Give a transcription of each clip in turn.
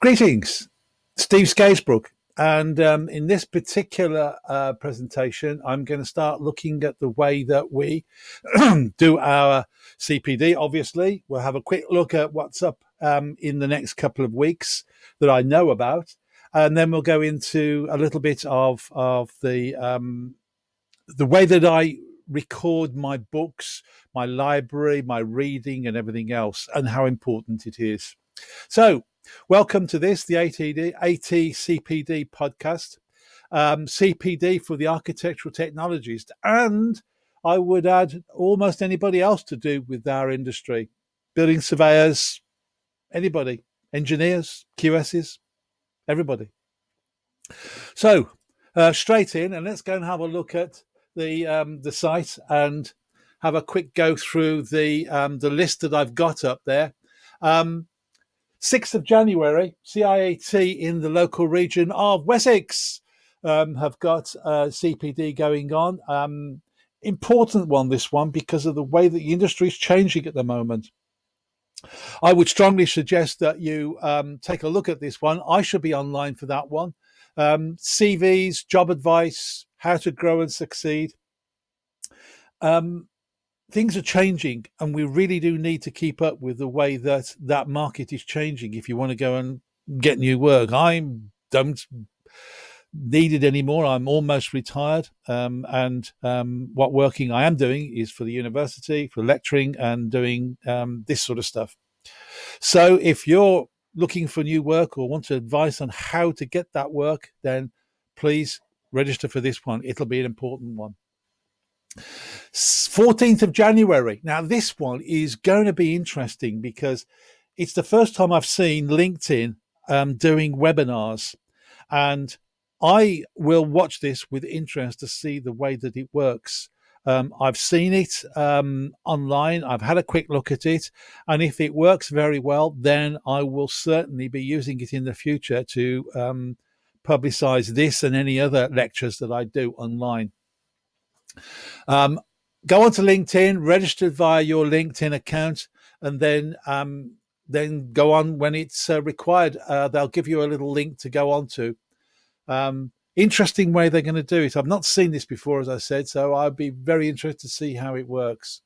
Greetings, Steve Scarisbrook. And um, in this particular uh, presentation, I'm going to start looking at the way that we do our CPD. Obviously, we'll have a quick look at what's up um, in the next couple of weeks that I know about. And then we'll go into a little bit of, of the, um, the way that I record my books, my library, my reading, and everything else, and how important it is. So, Welcome to this, the ATD, ATCPD podcast. Um, CPD for the architectural technologies, and I would add almost anybody else to do with our industry building surveyors, anybody, engineers, QSs, everybody. So, uh, straight in, and let's go and have a look at the um, the site and have a quick go through the um, the list that I've got up there. Um, 6th of January, CIAT in the local region of Wessex um, have got a CPD going on. Um, important one, this one, because of the way that the industry is changing at the moment. I would strongly suggest that you um, take a look at this one. I should be online for that one. Um, CVs, job advice, how to grow and succeed. Um, things are changing and we really do need to keep up with the way that that market is changing. If you want to go and get new work i don't need it anymore. I'm almost retired um, and um, what working i am doing is for the university for lecturing and doing um, this sort of stuff. So if you're looking for new work or want advice on how to get that work then please register for this one. It'll be an important one 14th of January. Now, this one is going to be interesting because it's the first time I've seen LinkedIn um, doing webinars. And I will watch this with interest to see the way that it works. Um, I've seen it um, online. I've had a quick look at it. And if it works very well, then I will certainly be using it in the future to um, publicize this and any other lectures that I do online. Um, go onto LinkedIn, register via your LinkedIn account, and then um, then go on when it's uh, required. Uh, they'll give you a little link to go on to. Um, interesting way they're going to do it. I've not seen this before, as I said, so I'd be very interested to see how it works.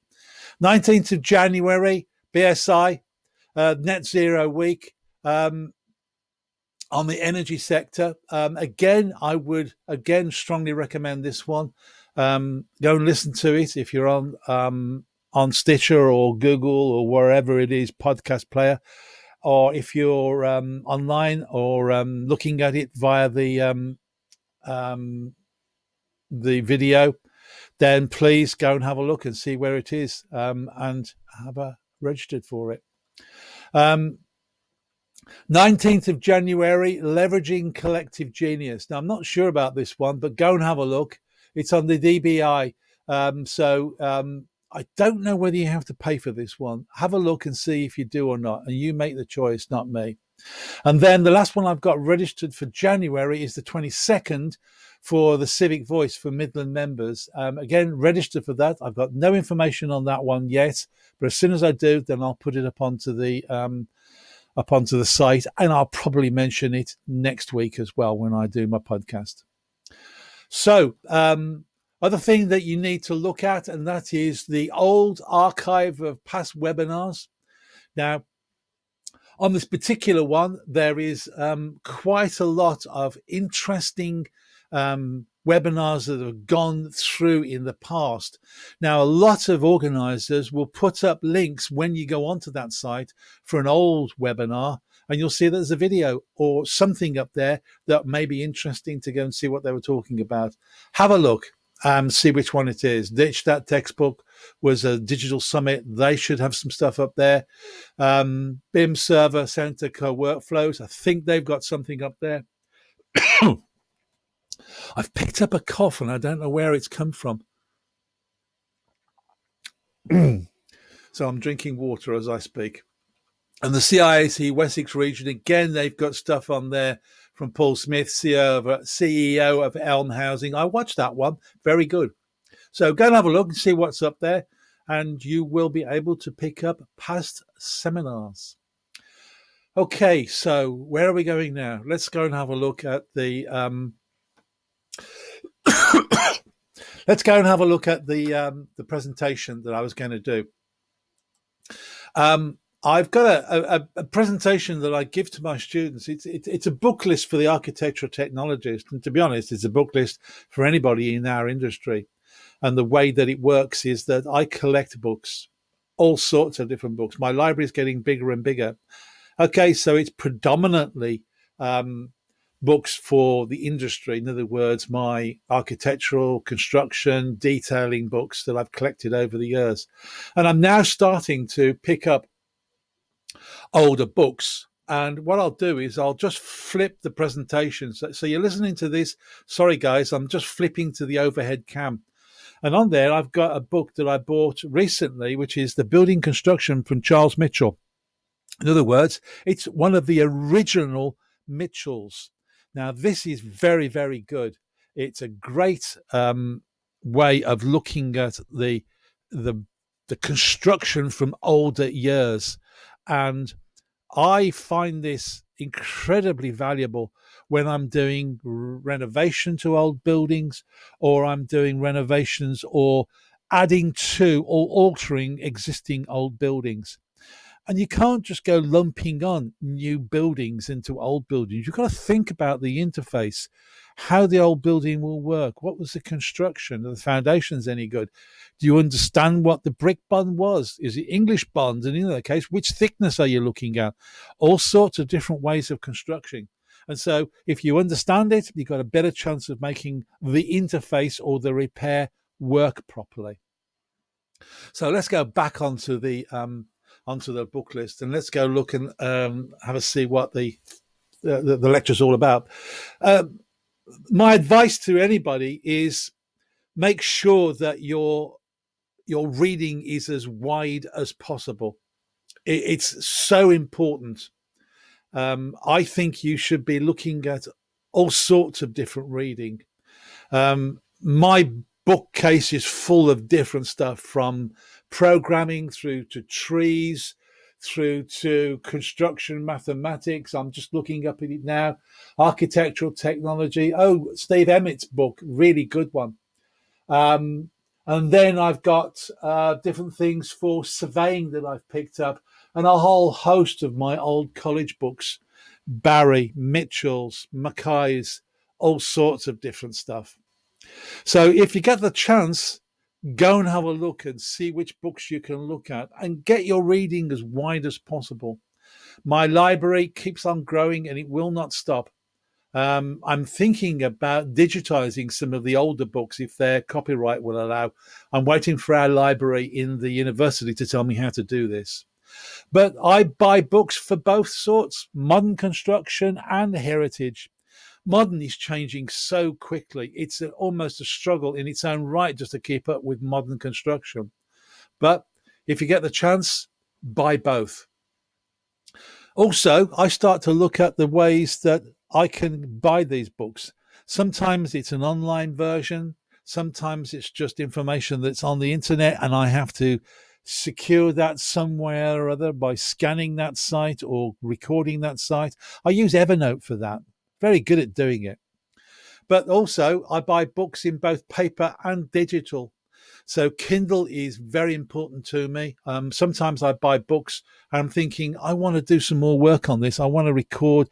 19th of January, BSI, uh, Net Zero Week. Um, on the energy sector, um, again, I would again strongly recommend this one. Um, go and listen to it if you're on um, on Stitcher or Google or wherever it is podcast player, or if you're um, online or um, looking at it via the um, um, the video, then please go and have a look and see where it is and have a registered for it. 19th of January, leveraging collective genius. Now, I'm not sure about this one, but go and have a look. It's on the DBI. Um, so um, I don't know whether you have to pay for this one. Have a look and see if you do or not. And you make the choice, not me. And then the last one I've got registered for January is the 22nd for the Civic Voice for Midland members. Um, again, register for that. I've got no information on that one yet, but as soon as I do, then I'll put it up onto the um, up onto the site, and I'll probably mention it next week as well when I do my podcast. So, um, other thing that you need to look at, and that is the old archive of past webinars. Now, on this particular one, there is um, quite a lot of interesting um, webinars that have gone through in the past. Now, a lot of organizers will put up links when you go onto that site for an old webinar and you'll see there's a video or something up there that may be interesting to go and see what they were talking about. Have a look and see which one it is. Ditch that textbook was a digital summit. They should have some stuff up there. Um, BIM server center co workflows. I think they've got something up there. I've picked up a cough and I don't know where it's come from. so I'm drinking water as I speak. And the CIAT Wessex region, again, they've got stuff on there from Paul Smith, CEO of, CEO of Elm Housing. I watched that one. Very good. So go and have a look and see what's up there. And you will be able to pick up past seminars. Okay, so where are we going now? Let's go and have a look at the. Um, let's go and have a look at the um, the presentation that I was going to do. Um, I've got a, a, a, presentation that I give to my students. It's, it's, it's a book list for the architectural technologist, and to be honest, it's a book list for anybody in our industry. And the way that it works is that I collect books, all sorts of different books. My library is getting bigger and bigger. Okay, so it's predominantly um, books for the industry. In other words, my architectural, construction, detailing books that I've collected over the years. And I'm now starting to pick up older books. And what I'll do is I'll just flip the presentation. So, so, you're listening to this. Sorry, guys, I'm just flipping to the overhead cam. And on there, I've got a book that I bought recently, which is The Building Construction from Charles Mitchell. In other words, it's one of the original Mitchells. Now, this is very, very good. It's a great um, way of looking at the the the construction from older years, and I find this incredibly valuable when I'm doing renovation to old buildings, or I'm doing renovations or adding to or altering existing old buildings. And you can't just go lumping on new buildings into old buildings. You've got to think about the interface, how the old building will work. What was the construction? Are the foundations any good? Do you understand what the brick bond was? Is it English bond? And in that case, which thickness are you looking at? All sorts of different ways of constructing. And so if you understand it, you've got a better chance of making the interface or the repair work properly. So let's go back onto the um, onto the book list, and let's go look and um, have a see what the the, the lecture's all about. Um, my advice to anybody is make sure that your your reading is as wide as possible. It, it's so important. Um, I think you should be looking at all sorts of different reading. Um, my bookcase is full of different stuff from programming through to trees through to construction mathematics. I'm just looking up at it now. Architectural technology. Oh, Steve Emmitt's book, really good one. Um, and then I've got uh, different things for surveying that I've picked up, and a whole host of my old college books Barry, Mitchell's, McKay's, all sorts of different stuff. So if you get the chance, go and have a look and see which books you can look at and get your reading as wide as possible. My library keeps on growing and it will not stop. Um, I'm thinking about digitizing some of the older books if their copyright will allow. I'm waiting for our library in the university to tell me how to do this. But I buy books for both sorts modern construction and heritage modern is changing so quickly. It's a, almost a struggle in its own right just to keep up with modern construction. But if you get the chance, buy both. Also, I start to look at the ways that I can buy these books. Sometimes it's an online version, sometimes it's just information that's on the internet, and I have to secure that somewhere or other by scanning that site or recording that site. I use Evernote for that very good at doing it. But also, I buy books in both paper and digital. So Kindle is very important to me. Um, sometimes I buy books and I'm thinking, I want to do some more work on this. I want to record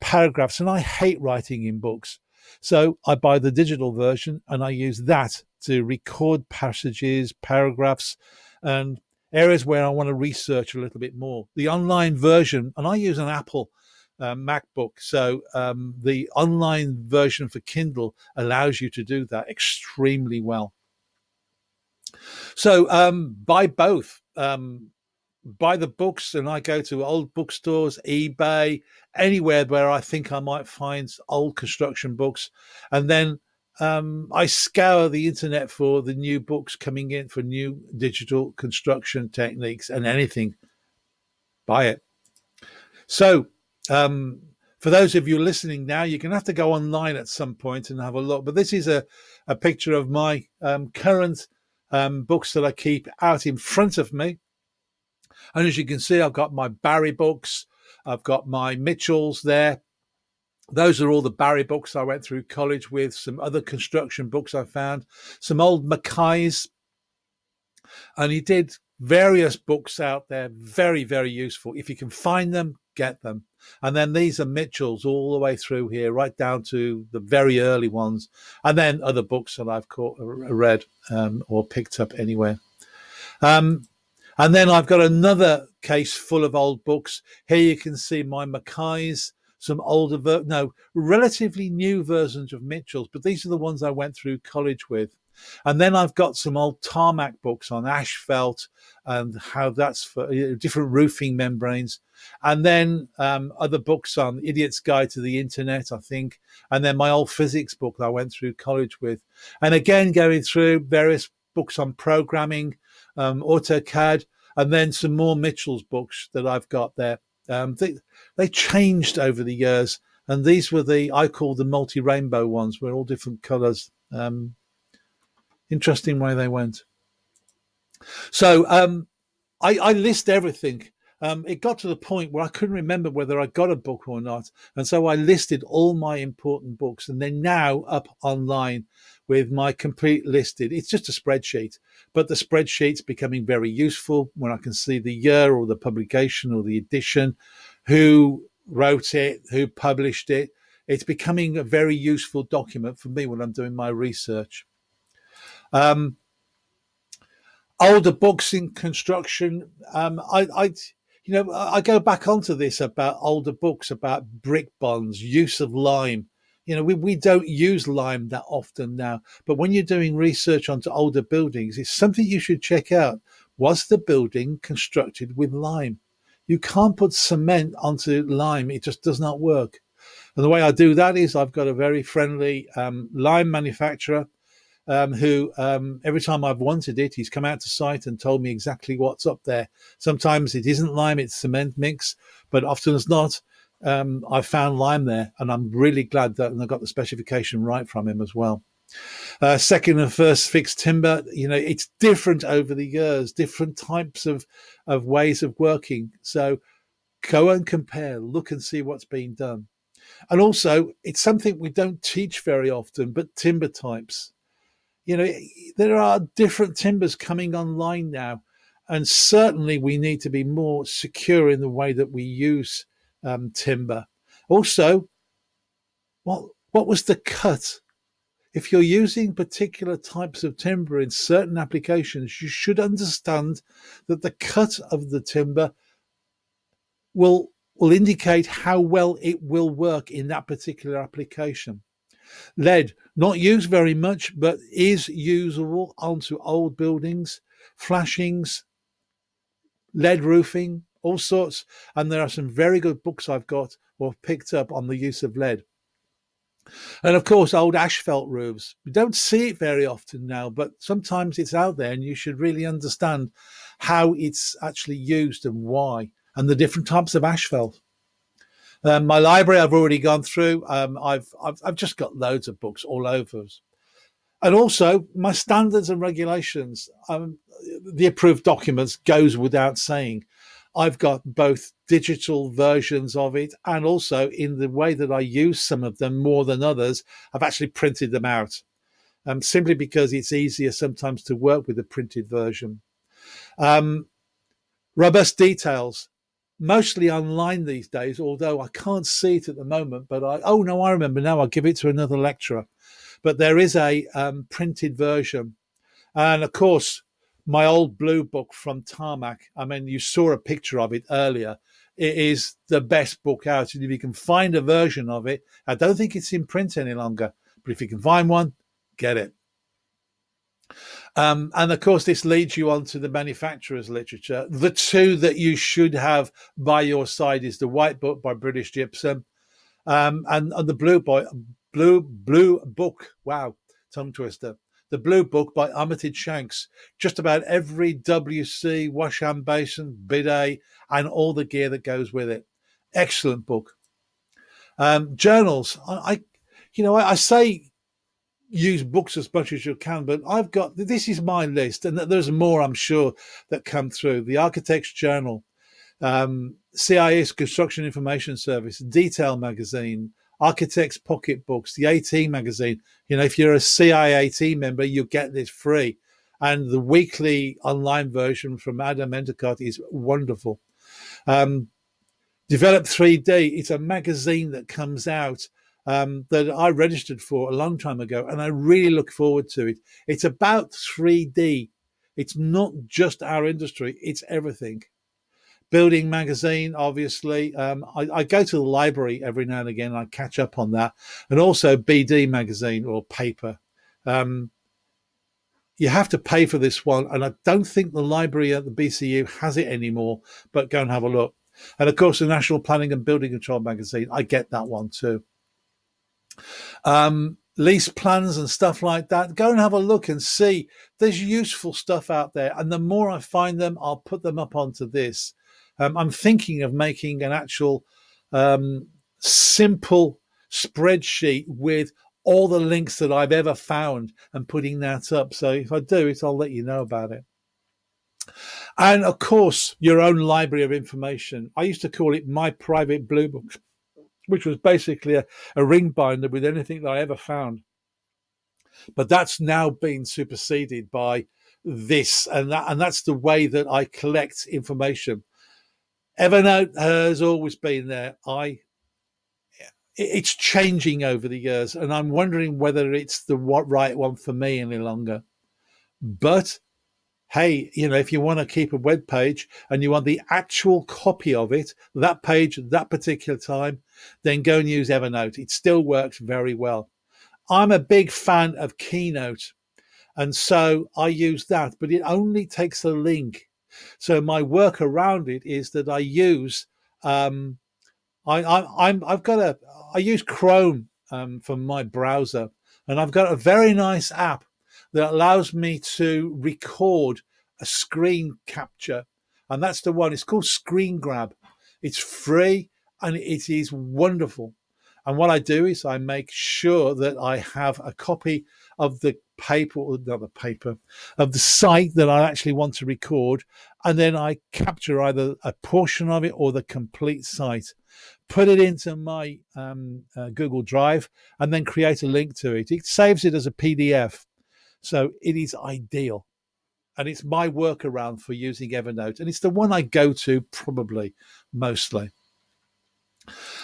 paragraphs and I hate writing in books. So I buy the digital version and I use that to record passages, paragraphs, and areas where I want to research a little bit more. The online version, and I use an Apple uh, MacBook. So um, the online version for Kindle allows you to do that extremely well. So um, buy both. Um, buy the books, and I go to old bookstores, eBay, anywhere where I think I might find old construction books, and then um, I scour the internet for the new books coming in for new digital construction techniques and anything. Buy it. So um, for those of you listening now, you're going to have to go online at some point and have a look. But this is a, a picture of my um, current um, books that I keep out in front of me. And as you can see, I've got my Barry books, I've got my Mitchells there. Those are all the Barry books I went through college with, some other construction books I found, some old McKays. And he did various books out there, very, very useful. If you can find them, get them. And then these are Mitchell's all the way through here, right down to the very early ones. And then other books that I've caught, read um, or picked up anywhere. Um, and then I've got another case full of old books. Here you can see my McKays, some older, ver- no, relatively new versions of Mitchell's, but these are the ones I went through college with. And then I've got some old tarmac books on asphalt and how that's for different roofing membranes. And then um, other books on Idiot's Guide to the Internet, I think. And then my old physics book that I went through college with. And again, going through various books on programming, um, AutoCAD, and then some more Mitchell's books that I've got there. Um, they, they changed over the years. And these were the, I call the multi rainbow ones, were all different colors. Um, interesting way they went. So um, I, I, list everything. Um, it got to the point where I couldn't remember whether I got a book or not. And so I listed all my important books and they're now up online with my complete listed. It's just a spreadsheet, but the spreadsheet's becoming very useful when I can see the year or the publication or the edition, who wrote it, who published it. It's becoming a very useful document for me when I'm doing my research. Um, older books in construction. Um, I, I, you know, I go back onto this about older books about brick bonds, use of lime. You know, we, we don't use lime that often now, but when you're doing research onto older buildings, it's something you should check out. Was the building constructed with lime? You can't put cement onto lime, it just does not work. And the way I do that is I've got a very friendly um, lime manufacturer um, who um, every time I've wanted it, he's come out to site and told me exactly what's up there. Sometimes it isn't lime, it's cement mix, but often it's not. Um, I found lime there, and I'm really glad that I got the specification right from him as well. Uh, second and first fixed timber, you know, it's different over the years, different types of of ways of working. So go and compare, look and see what's being done. And also, it's something we don't teach very often, but timber types you know, there are different timbers coming online now, and certainly we need to be more secure in the way that we use um, timber. Also, what what was the cut? If you're using particular types of timber in certain applications, you should understand that the cut of the timber will will indicate how well it will work in that particular application. Lead, not used very much, but is usable onto old buildings, flashings, lead roofing, all sorts. And there are some very good books I've got or picked up on the use of lead. And of course, old asphalt roofs. We don't see it very often now, but sometimes it's out there and you should really understand how it's actually used and why, and the different types of asphalt. Um, my library, I've already gone through. Um, I've, I've I've just got loads of books all over, and also my standards and regulations. Um, the approved documents goes without saying. I've got both digital versions of it and also in the way that I use some of them more than others, I've actually printed them out. Um, simply because it's easier sometimes to work with a printed version. Um, robust details mostly online these days, although I can't see it at the moment. But I, oh no, I remember now. I'll give it to another lecturer. But there is a um, printed version. And of course, my old blue book from Tarmac. I mean, you saw a picture of it earlier. It is the best book out. And if you can find a version of it, I don't think it's in print any longer, but if you can find one, get it. Um, and of course, this leads you on to the manufacturer's literature. The two that you should have by your side is the White Book by British Gypsum, um, and, and the Blue Boy, Blue Blue Book. Wow, tongue twister. The Blue Book by Armitage Shanks. Just about every WC, wash hand basin, bidet, and all the gear that goes with it. Excellent book. Um, journals. I, I, you know, I, I say use books as much as you can, but I've got this is my list, and there's more I'm sure that come through. The Architect's Journal, um, CIS Construction Information Service, Detail Magazine, Architects Pocketbooks, the AT magazine. You know, if you're a CIAT member, you get this free. And the weekly online version from Adam Endicott is wonderful. Um, Develop 3D, it's a magazine that comes out um, that I registered for a long time ago, and I really look forward to it. It's about 3D. It's not just our industry, it's everything. Building magazine, obviously. Um, I, I, go to the library every now and again. And I catch up on that, and also BD magazine or paper. Um, you have to pay for this one, and I don't think the library at the BCU has it anymore. But go and have a look. And of course, the National Planning and Building Control magazine. I get that one too um, lease plans and stuff like that. Go and have a look and see. There's useful stuff out there, and the more I find them, I'll put them up onto this. Um, I'm thinking of making an actual um, simple spreadsheet with all the links that I've ever found and putting that up. So if I do it, I'll let you know about it. And of course, your own library of information. I used to call it my private blue book which was basically a, a ring binder with anything that I ever found. But that's now been superseded by this, and that, and that's the way that I collect information. Evernote has always been there. I it's changing over the years, and I'm wondering whether it's the right one for me any longer. But hey, you know, if you want to keep a web page and you want the actual copy of it, that page, that particular time, then go and use Evernote. It still works very well. I'm a big fan of Keynote. And so I use that, but it only takes a link. So my work around it is that I use, um, I, I, I'm, I've got a, I use Chrome um, for my browser, and I've got a very nice app that allows me to record a screen capture. And that's the one. It's called Screen Grab. It's free and it is wonderful. And what I do is I make sure that I have a copy of the paper, not the paper, of the site that I actually want to record. And then I capture either a portion of it or the complete site, put it into my um, uh, Google Drive, and then create a link to it. It saves it as a PDF. So it is ideal. And it's my workaround for using Evernote. And it's the one I go to probably mostly.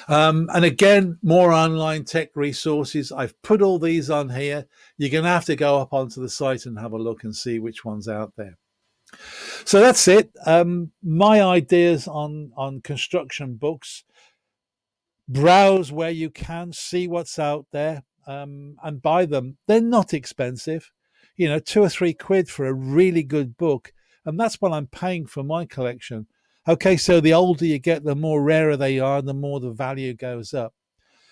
Um, and again, more online tech resources. I've put all these on here. You're going to have to go up onto the site and have a look and see which one's out there. So that's it. Um, my ideas on on construction books. Browse where you can, see what's out there, um, and buy them. They're not expensive you know, two or three quid for a really good book. And that's what I'm paying for my collection. Okay, so the older you get, the more rarer they are, and the more the value goes up.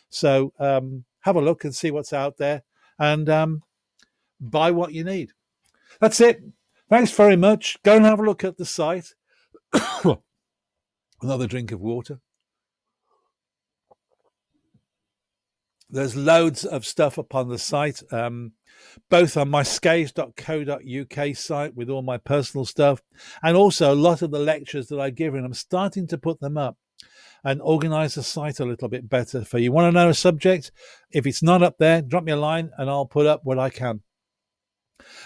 So um, have a look and see what's out there and um, buy what you need. That's it. Thanks very much. Go and have a look at the site. Another drink of water. There's loads of stuff upon the site. Um, both on my scaves.co.uk site with all my personal stuff and also a lot of the lectures that I give and I'm starting to put them up and organize the site a little bit better for you. Want to know a subject? If it's not up there, drop me a line and I'll put up what I can.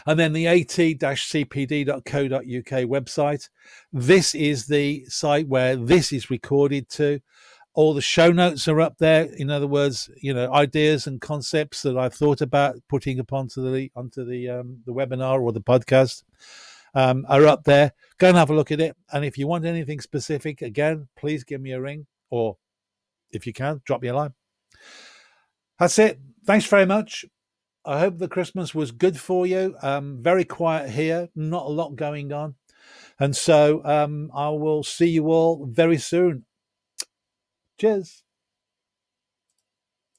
And then the at-cpd.co.uk website. This is the site where this is recorded to all the show notes are up there. In other words, you know, ideas and concepts that I've thought about putting upon to the onto the um, the webinar or the podcast um, are up there. Go and have a look at it. And if you want anything specific, again, please give me a ring, or if you can, drop me a line. That's it. Thanks very much. I hope the Christmas was good for you. Um, very quiet here, not a lot going on. And so um, I will see you all very soon Cheers.